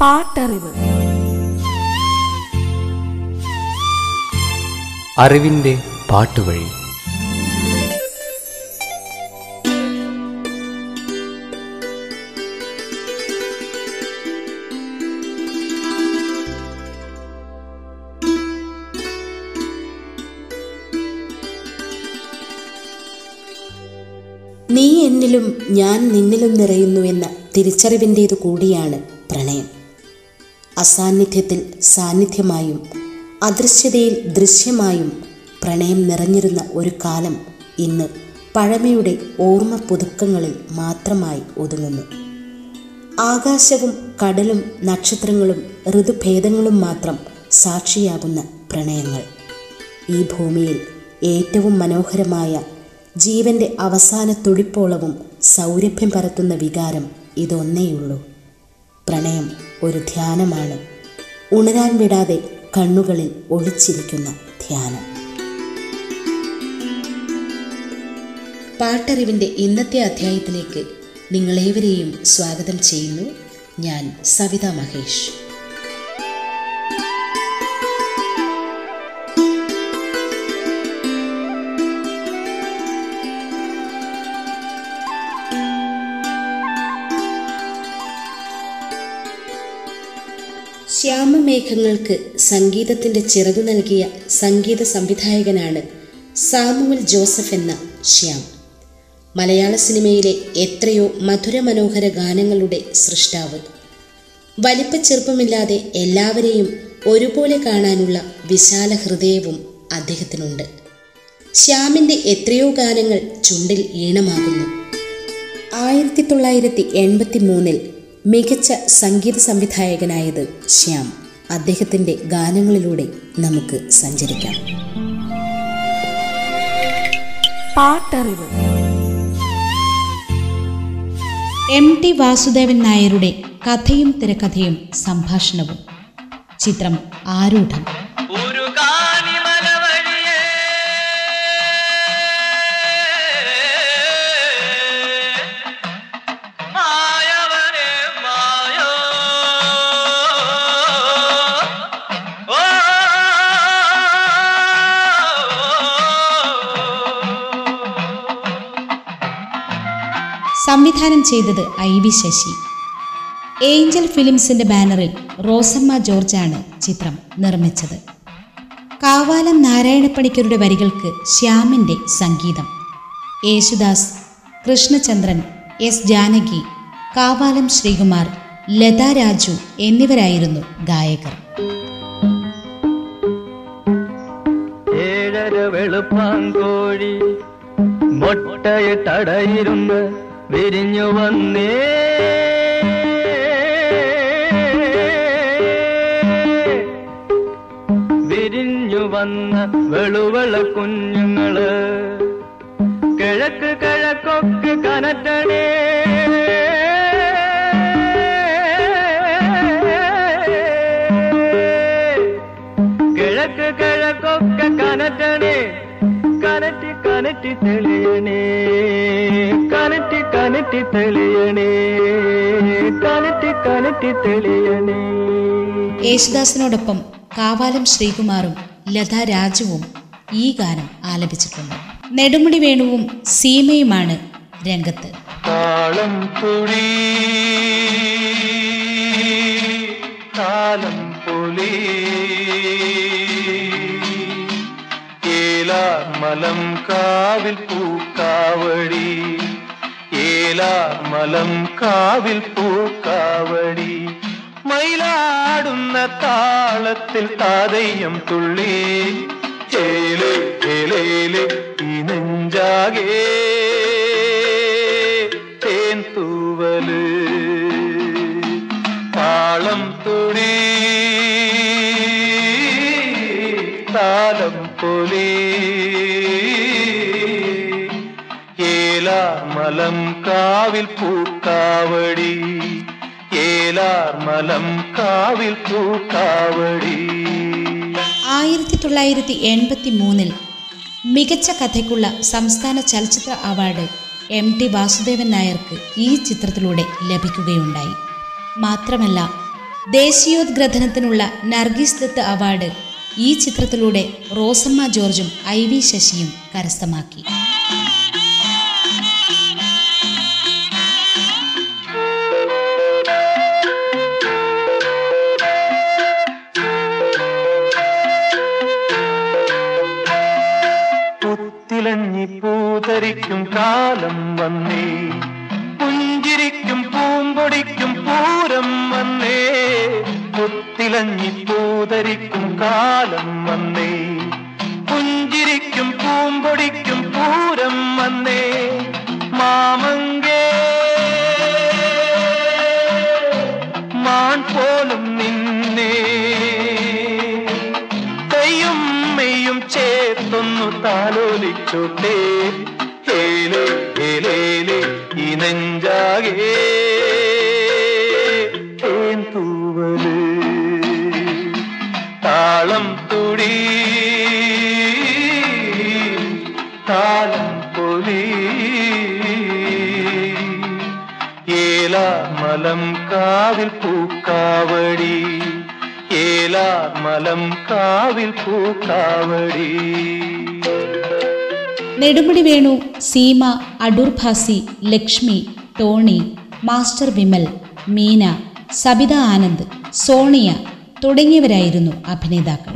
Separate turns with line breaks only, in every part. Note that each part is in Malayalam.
പാട്ടറിവ്.
അറിവിന്റെ പാട്ടുവഴി.
നീ എന്നിലും ഞാൻ നിന്നിലും നിറയുന്നു എന്ന തിരിച്ചറിവിന്റേതു കൂടിയാണ് പ്രണയം. അസാന്നിധ്യത്തിൽ സാന്നിധ്യമായും അദൃശ്യതയിൽ ദൃശ്യമായും പ്രണയം നിറഞ്ഞിരുന്ന ഒരു കാലം ഇന്ന് പഴമയുടെ ഓർമ്മ പുതുക്കങ്ങളിൽ മാത്രമായി ഒതുങ്ങുന്നു. ആകാശവും കടലും നക്ഷത്രങ്ങളും ഋതുഭേദങ്ങളും മാത്രം സാക്ഷിയാകുന്ന പ്രണയങ്ങൾ. ഈ ഭൂമിയിൽ ഏറ്റവും മനോഹരമായ ജീവന്റെ അവസാന തുടിപ്പോളവും സൗരഭ്യം പരത്തുന്ന വികാരം ഇതൊന്നേയുള്ളൂ. പ്രണയം ഒരു ധ്യാനമാണ്. ഉണരാൻ വിടാതെ കണ്ണുകളിൽ ഒളിച്ചിരിക്കുന്ന ധ്യാനം. പാട്ടറിവിന്റെ ഇന്നത്തെ അധ്യായത്തിലേക്ക് നിങ്ങളേവരെയും സ്വാഗതം ചെയ്യുന്നു. ഞാൻ സവിതാ മഹേഷ്. ശ്യാമമേഘങ്ങൾക്ക് സംഗീതത്തിന്റെ ചിറകു നൽകിയ സംഗീത സംവിധായകനാണ് സാമുവൽ ജോസഫ് എന്ന ശ്യാം. മലയാള സിനിമയിലെ എത്രയോ മധുരമനോഹര ഗാനങ്ങളുടെ സൃഷ്ടാവ്. വലിപ്പ ചെറുപ്പമില്ലാതെ എല്ലാവരെയും ഒരുപോലെ കാണാനുള്ള വിശാല ഹൃദയവും അദ്ദേഹത്തിനുണ്ട്. ശ്യാമിന്റെ എത്രയോ ഗാനങ്ങൾ ചുണ്ടിൽ ഈണമാകുന്നു. ആയിരത്തി തൊള്ളായിരത്തി എൺപത്തി മൂന്നിൽ മികച്ച സംഗീത സംവിധായകനായത് ശ്യാം. അദ്ദേഹത്തിന്റെ ഗാനങ്ങളിലൂടെ നമുക്ക് സഞ്ചരിക്കാം.
പാട്ടറിവ്.
എം ടി വാസുദേവൻ നായരുടെ കഥയും തിരക്കഥയും സംഭാഷണവും. ചിത്രം ആരൂഢം. സംവിധാനം ചെയ്തത് ഐ വി ശശി. ഏഞ്ചൽ ഫിലിംസിന്റെ ബാനറിൽ റോസമ്മ ജോർജാണ് ചിത്രം നിർമ്മിച്ചത്. കാവാലം നാരായണപ്പണിക്കരുടെ വരികൾക്ക് ശ്യാമിന്റെ സംഗീതം. യേശുദാസ് കൃഷ്ണചന്ദ്രൻ എസ് ജാനകി കാവാലം ശ്രീകുമാർ ലത രാജു എന്നിവരായിരുന്നു ഗായകർ.
വെളുപ്പാങ്കോഴി മൊട്ടയിട്ടടയിരുന്ന് വിരിഞ്ഞു വന്നേ. വിരിഞ്ഞു വന്ന വെളുവള കുഞ്ഞുങ്ങൾ കിഴക്ക് കിഴക്കൊക്കെ കനറ്റണേ. കിഴക്ക് കിഴക്കൊക്കെ കനറ്റണേ. കനറ്റി തെളിയണേ കനറ്റി കനറ്റി തെളിയണേ കനറ്റി കനറ്റി തെളിയണേ.
യേശുദാസിനോടൊപ്പം കാവാലം ശ്രീകുമാറും ലത രാജുവും ഈ ഗാനം ആലപിച്ചിട്ടുണ്ട്. നെടുമുടി വേണുവും സീമയുമാണ് രംഗത്ത്.
താളം തുടി താളം പുലി ഏലാമലം കാവിൽ പൂക്കാവടി. ഏലാ മലം കാവിൽ പൂക്കാവടി. മയിലാടുന്ന താളത്തിൽ താതയ്യം തുള്ളി. ചേലേ ചേലേലേ ഈ നെഞ്ചാകേ. ഏലാമലം കാവിൽ പൂക്കാവടി ഏലാമലം കാവിൽ പൂക്കാവടി
ആയിരത്തി തൊള്ളായിരത്തി എൺപത്തി മൂന്നിൽ മികച്ച കഥയ്ക്കുള്ള സംസ്ഥാന ചലച്ചിത്ര അവാർഡ് എം ടി വാസുദേവൻ നായർക്ക് ഈ ചിത്രത്തിലൂടെ ലഭിക്കുകയുണ്ടായി. മാത്രമല്ല ദേശീയോദ്ഗ്രഥനത്തിനുള്ള നർഗീസ് ദത്ത് അവാർഡ് ഈ ചിത്രത്തിലൂടെ റോസമ്മ ജോർജും ഐ വി ശശിയും കരസ്ഥമാക്കി.
പൂതരിക്കും കാലം വന്നേ. പുഞ്ചിരിക്കും പൂമ്പൊടിക്കും പൂരം വന്നേ. പുത്തിലഞ്ഞി പൂതരിക്കും കാലം വന്നേ. പുഞ്ചിരിക്കും പൂമ്പൊടിക്കും പൂരം വന്നേ. മാമങ്കേ. മാൻ പോലും നിന്നേ. കയ്യും മെയ്യും ചേർത്തൊന്നു താലോലിച്ചോട്ടെ തൂവൽ താളം തുടി താളം പൊലി. ഏലാമലം കാവിൽ പൂക്കാവടി ഏലാമലം കാവിൽ പൂക്കാവടി.
നെടുമുടി വേണു സീമ അടൂർഭാസി ലക്ഷ്മി ടോണി മാസ്റ്റർ വിമൽ മീന സബിത ആനന്ദ് സോണിയ തുടങ്ങിയവരായിരുന്നു അഭിനേതാക്കൾ.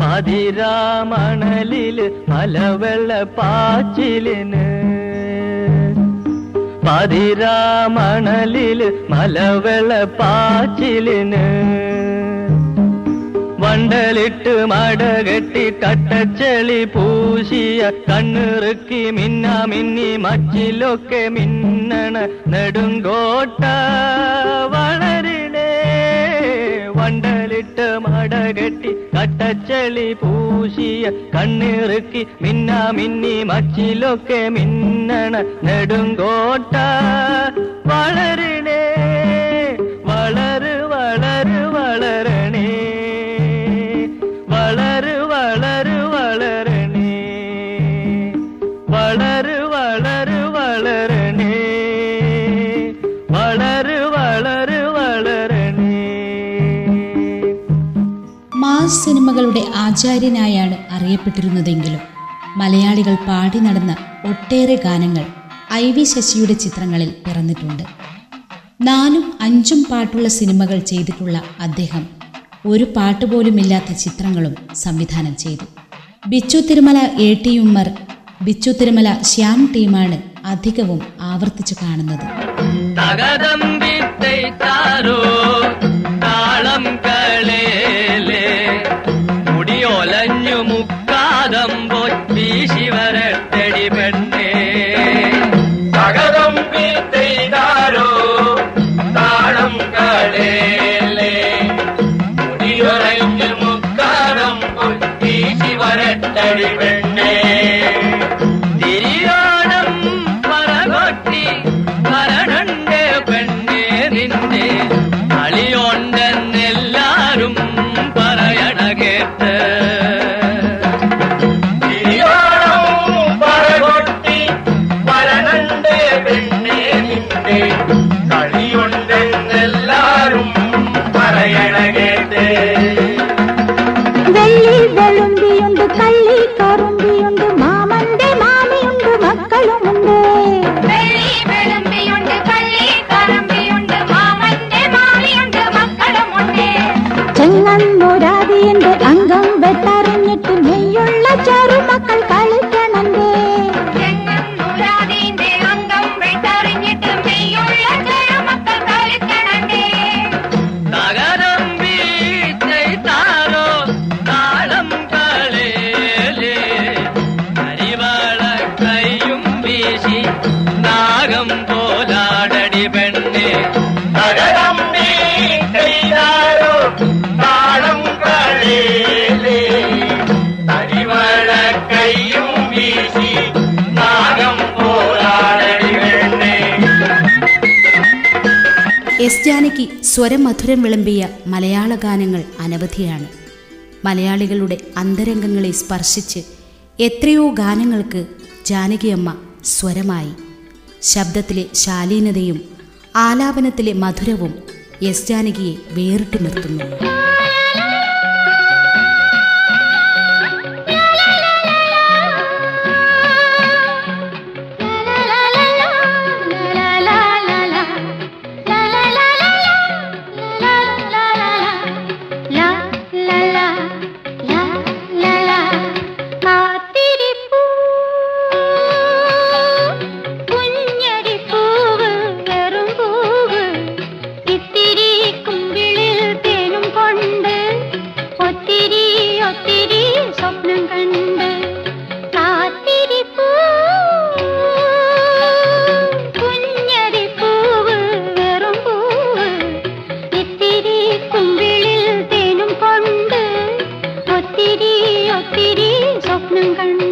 പതിരാമണലിൽ മലവെള്ള പാച്ചിലിന്. പതിരാമണലിൽ മലവെള്ള പാച്ചിലിന്. വണ്ടലിട്ട് മടകെട്ടി കട്ടച്ചെളി പൂശിയ കണ്ണിറുക്കി മിന്ന മിന്നി മച്ചിലൊക്കെ മിന്നണ നെടുങ്കോട്ട വളരണേ വണ്ടലിട്ട് മടകെട്ടി കട്ടച്ചെളി പൂശിയ കണ്ണിറുക്കി മിന്ന മിന്നി മച്ചിലൊക്കെ മിന്നണ നെടുങ്കോട്ട വളരണേ വളര് വളര് വളരെ വളര്.
സിനിമകളുടെ ആചാര്യനായാണ് അറിയപ്പെട്ടിരുന്നതെങ്കിലും മലയാളികൾ പാടി നടന്ന ഒട്ടേറെ ഗാനങ്ങൾ ഐ വി ശശിയുടെ ചിത്രങ്ങളിൽ പിറന്നിട്ടുണ്ട്. നാലും അഞ്ചും പാട്ടുള്ള സിനിമകൾ ചെയ്തിട്ടുള്ള അദ്ദേഹം ഒരു പാട്ട് പോലുമില്ലാത്ത ചിത്രങ്ങളും സംവിധാനം ചെയ്തു. ബിച്ചു തിരുമല എ ടി ഉമ്മർ ബിച്ചു തിരുമല ശ്യാം ടീമാണ് അധികവും ആവർത്തിച്ചു കാണുന്നത്.
താളം മുടിയൊലഞ്ഞു മുക്കാതം വീശി ശിവരത്തടി പെണ്ണേ. തകതം താരോ താളം കളേലേ. മുടിയൊലഞ്ഞു മുക്കാതം വീശി വരട്ടടി പെണ്ണേ.
എസ് ജാനകി സ്വരമധുരം വിളമ്പിയ മലയാള ഗാനങ്ങൾ അനവധിയാണ്. മലയാളികളുടെ അന്തരംഗങ്ങളെ സ്പർശിച്ച് എത്രയോ ഗാനങ്ങൾക്ക് ജാനകിയമ്മ സ്വരമായി. ശബ്ദത്തിലെ ശാലീനതയും ആലാപനത്തിലെ മധുരവും എസ് ജാനകിയെ വേറിട്ടു നിർത്തുന്നു.
സ്വപ്നം കണ്ട്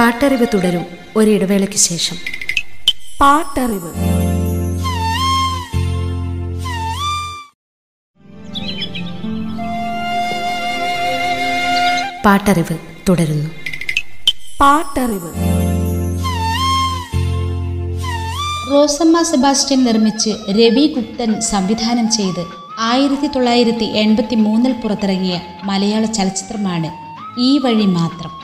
പാട്ടറിവ് തുടരും ഒരിടവേളയ്ക്ക് ശേഷം.
പാട്ടറിവ്.
പാട്ടറിവ് തുടരുന്നു.
പാട്ടറിവ്.
റോസമ്മ സെബാസ്റ്റ്യൻ നിർമ്മിച്ച് രവി ഗുപ്തൻ സംവിധാനം ചെയ്ത് ആയിരത്തി തൊള്ളായിരത്തി എൺപത്തി മൂന്നിൽ പുറത്തിറങ്ങിയ മലയാള ചലച്ചിത്രമാണ് ഈ വഴി മാത്രം.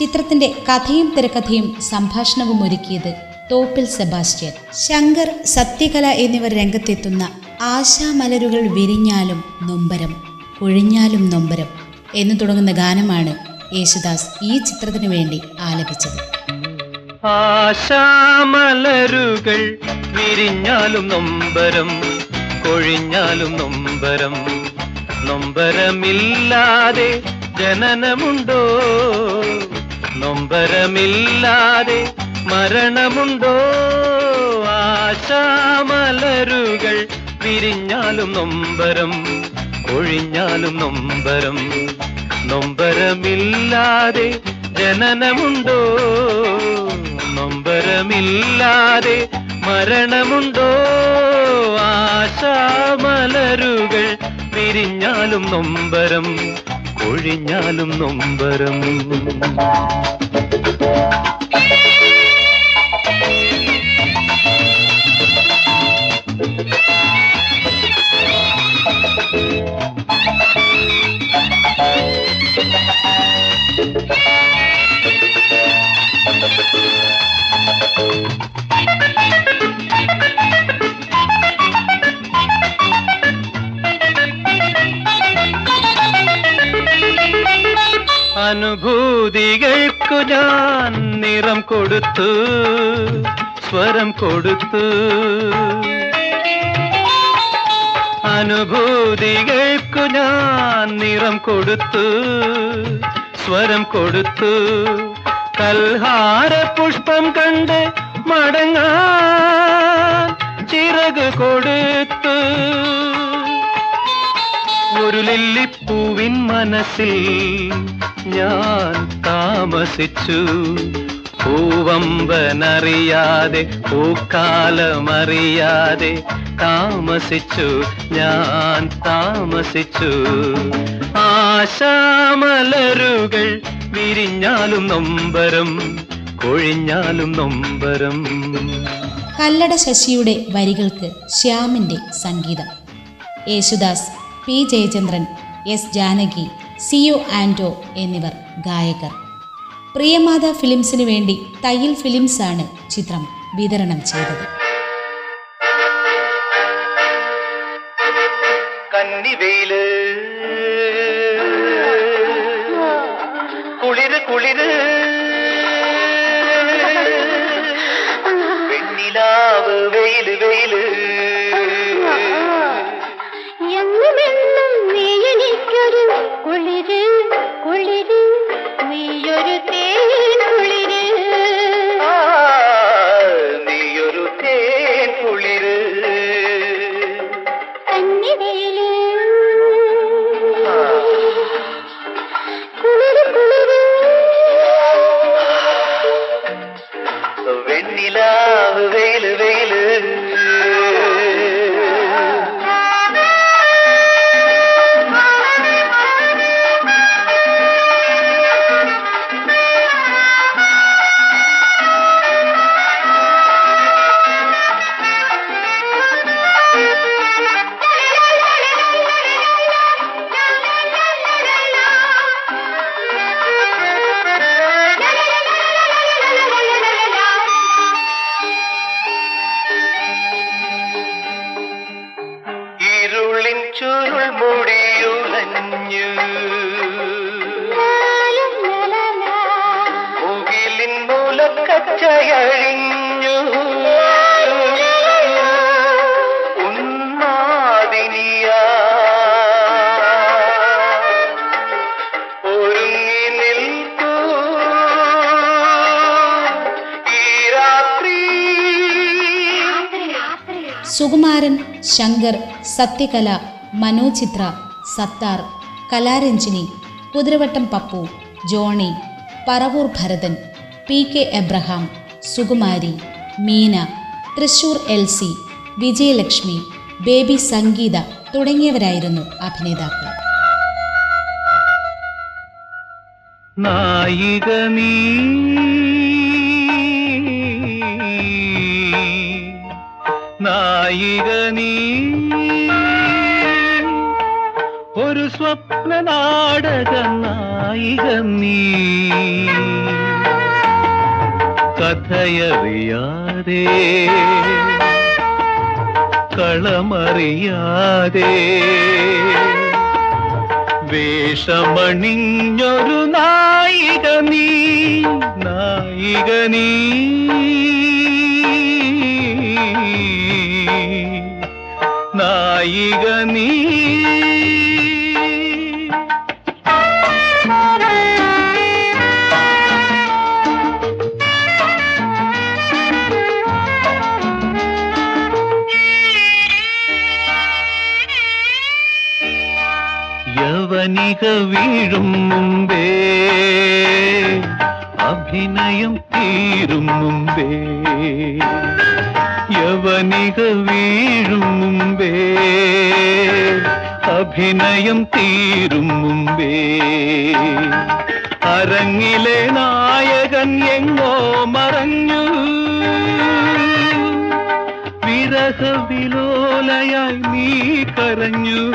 ചിത്രത്തിന്റെ കഥയും തിരക്കഥയും സംഭാഷണവും ഒരുക്കിയത് തോപ്പിൽ സെബാസ്റ്റ്യൻ. ശങ്കർ സത്യകല എന്നിവർ രംഗത്തെത്തുന്ന ആശാമലരുകൾ വിരിഞ്ഞാലും നൊമ്പരം ഒഴിഞ്ഞാലും നൊമ്പരം എന്ന് തുടങ്ങുന്ന ഗാനമാണ് യേശുദാസ് ഈ ചിത്രത്തിനു വേണ്ടി ആലപിച്ചത്.
ആശാമലരുകൾ വിരിഞ്ഞാലും നൊമ്പരം കൊഴിഞ്ഞാലും നൊമ്പരം. നൊമ്പരമില്ലാതെ ജനനമുണ്ടോ? നൊമ്പരമില്ലാതെ മരണമുണ്ടോ? ആശാമലരുകൾ പിരിഞ്ഞാലും നൊമ്പരം ഒഴിഞ്ഞാലും നൊമ്പരം. നൊമ്പരമില്ലാതെ ജനനമുണ്ടോ? നൊമ്പരമില്ലാതെ മരണമുണ്ടോ? ആശാമലരുകൾ പിരിഞ്ഞാലും നൊമ്പരം കൊഴിഞ്ഞാലും നൊമ്പരം. അനുഭൂതികൾക്കു ഞാൻ നിറം കൊടുത്തു സ്വരം കൊടുത്തു. അനുഭൂതികൾക്കു ഞാൻ നിറം കൊടുത്തു സ്വരം കൊടുത്തു. കൽഹാര പുഷ്പം കണ്ട് മടങ്ങാൻ ചിറക് കൊടുത്തു. ഒരു ലില്ലിപ്പൂവിൻ മനസ്സിൽ ഞാൻ താമസിച്ചു. പൂവമ്പനറിയാതെ പൂക്കാലമറിയാതെ താമസിച്ചു. ഞാൻ താമസിച്ചു. ആശാമലരുകൾ വിരിഞ്ഞാലും നൊമ്പരം കൊഴിഞ്ഞാലും നൊമ്പരം.
കല്ലട ശശിയുടെ വരികൾക്ക് ശ്യാമിന്റെ സംഗീതം. Yesudas P Jayachandran S Janaki. C O Anto എന്നിവർ ഗായകർ. പ്രിയമാത ഫിലിംസിനു വേണ്ടി തയ്യൽ ഫിലിംസാണ് ചിത്രം വിതരണം ചെയ്തത്.
കന്നിവെയിൽ കുളിര് കുളിര്. വെയിൽ വെയിൽ. குளிரு
Sukumaran Shankar Sathyakala Manochithra Sathaar Kalaranjini Kuthiravattam Pappu Johnny Paravoor Bharathan P K Abraham Sukumari Meena Thrissur L C Vijayalakshmi baby Sangeetha തുടങ്ങിയവരായിരുന്നു അഭിനേതാക്കൾ.
നായിക നീ നായിക നീ. ഒരു സ്വപ്ന നാടക നായിക നീ. കഥയറിയാതെ കളമറിയാതെ വേഷമണിഞ്ഞൊരു നായിക നീ നായിക നീ. നായിക നീ യവനിക വീഴും മുമ്പേ അഭിനയം തീരും മുമ്പേ യവനിക വീഴും മുമ്പേ. അഭിനയം തീരും മുമ്പേ. അരങ്ങിലെ നായകൻ എങ്ങോ മറഞ്ഞു. വിരഹവിലോലയായി നീ കരഞ്ഞു.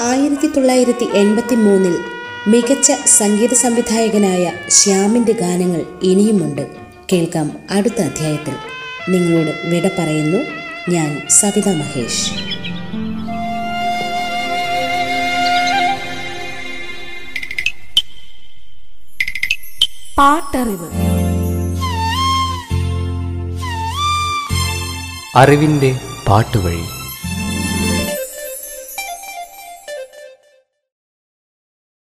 ആയിരത്തി തൊള്ളായിരത്തി എൺപത്തി മൂന്നിൽ മികച്ച സംഗീത സംവിധായകനായ ശ്യാമിന്റെ ഗാനങ്ങൾ ഇനിയുമുണ്ട്. കേൾക്കാം അടുത്ത അധ്യായത്തിൽ. നിങ്ങളോട് വിട പറയുന്നു ഞാൻ സവിത മഹേഷ്.
പാട്ടറിവ്.
അറിവിന്റെ പാട്ടുവഴി.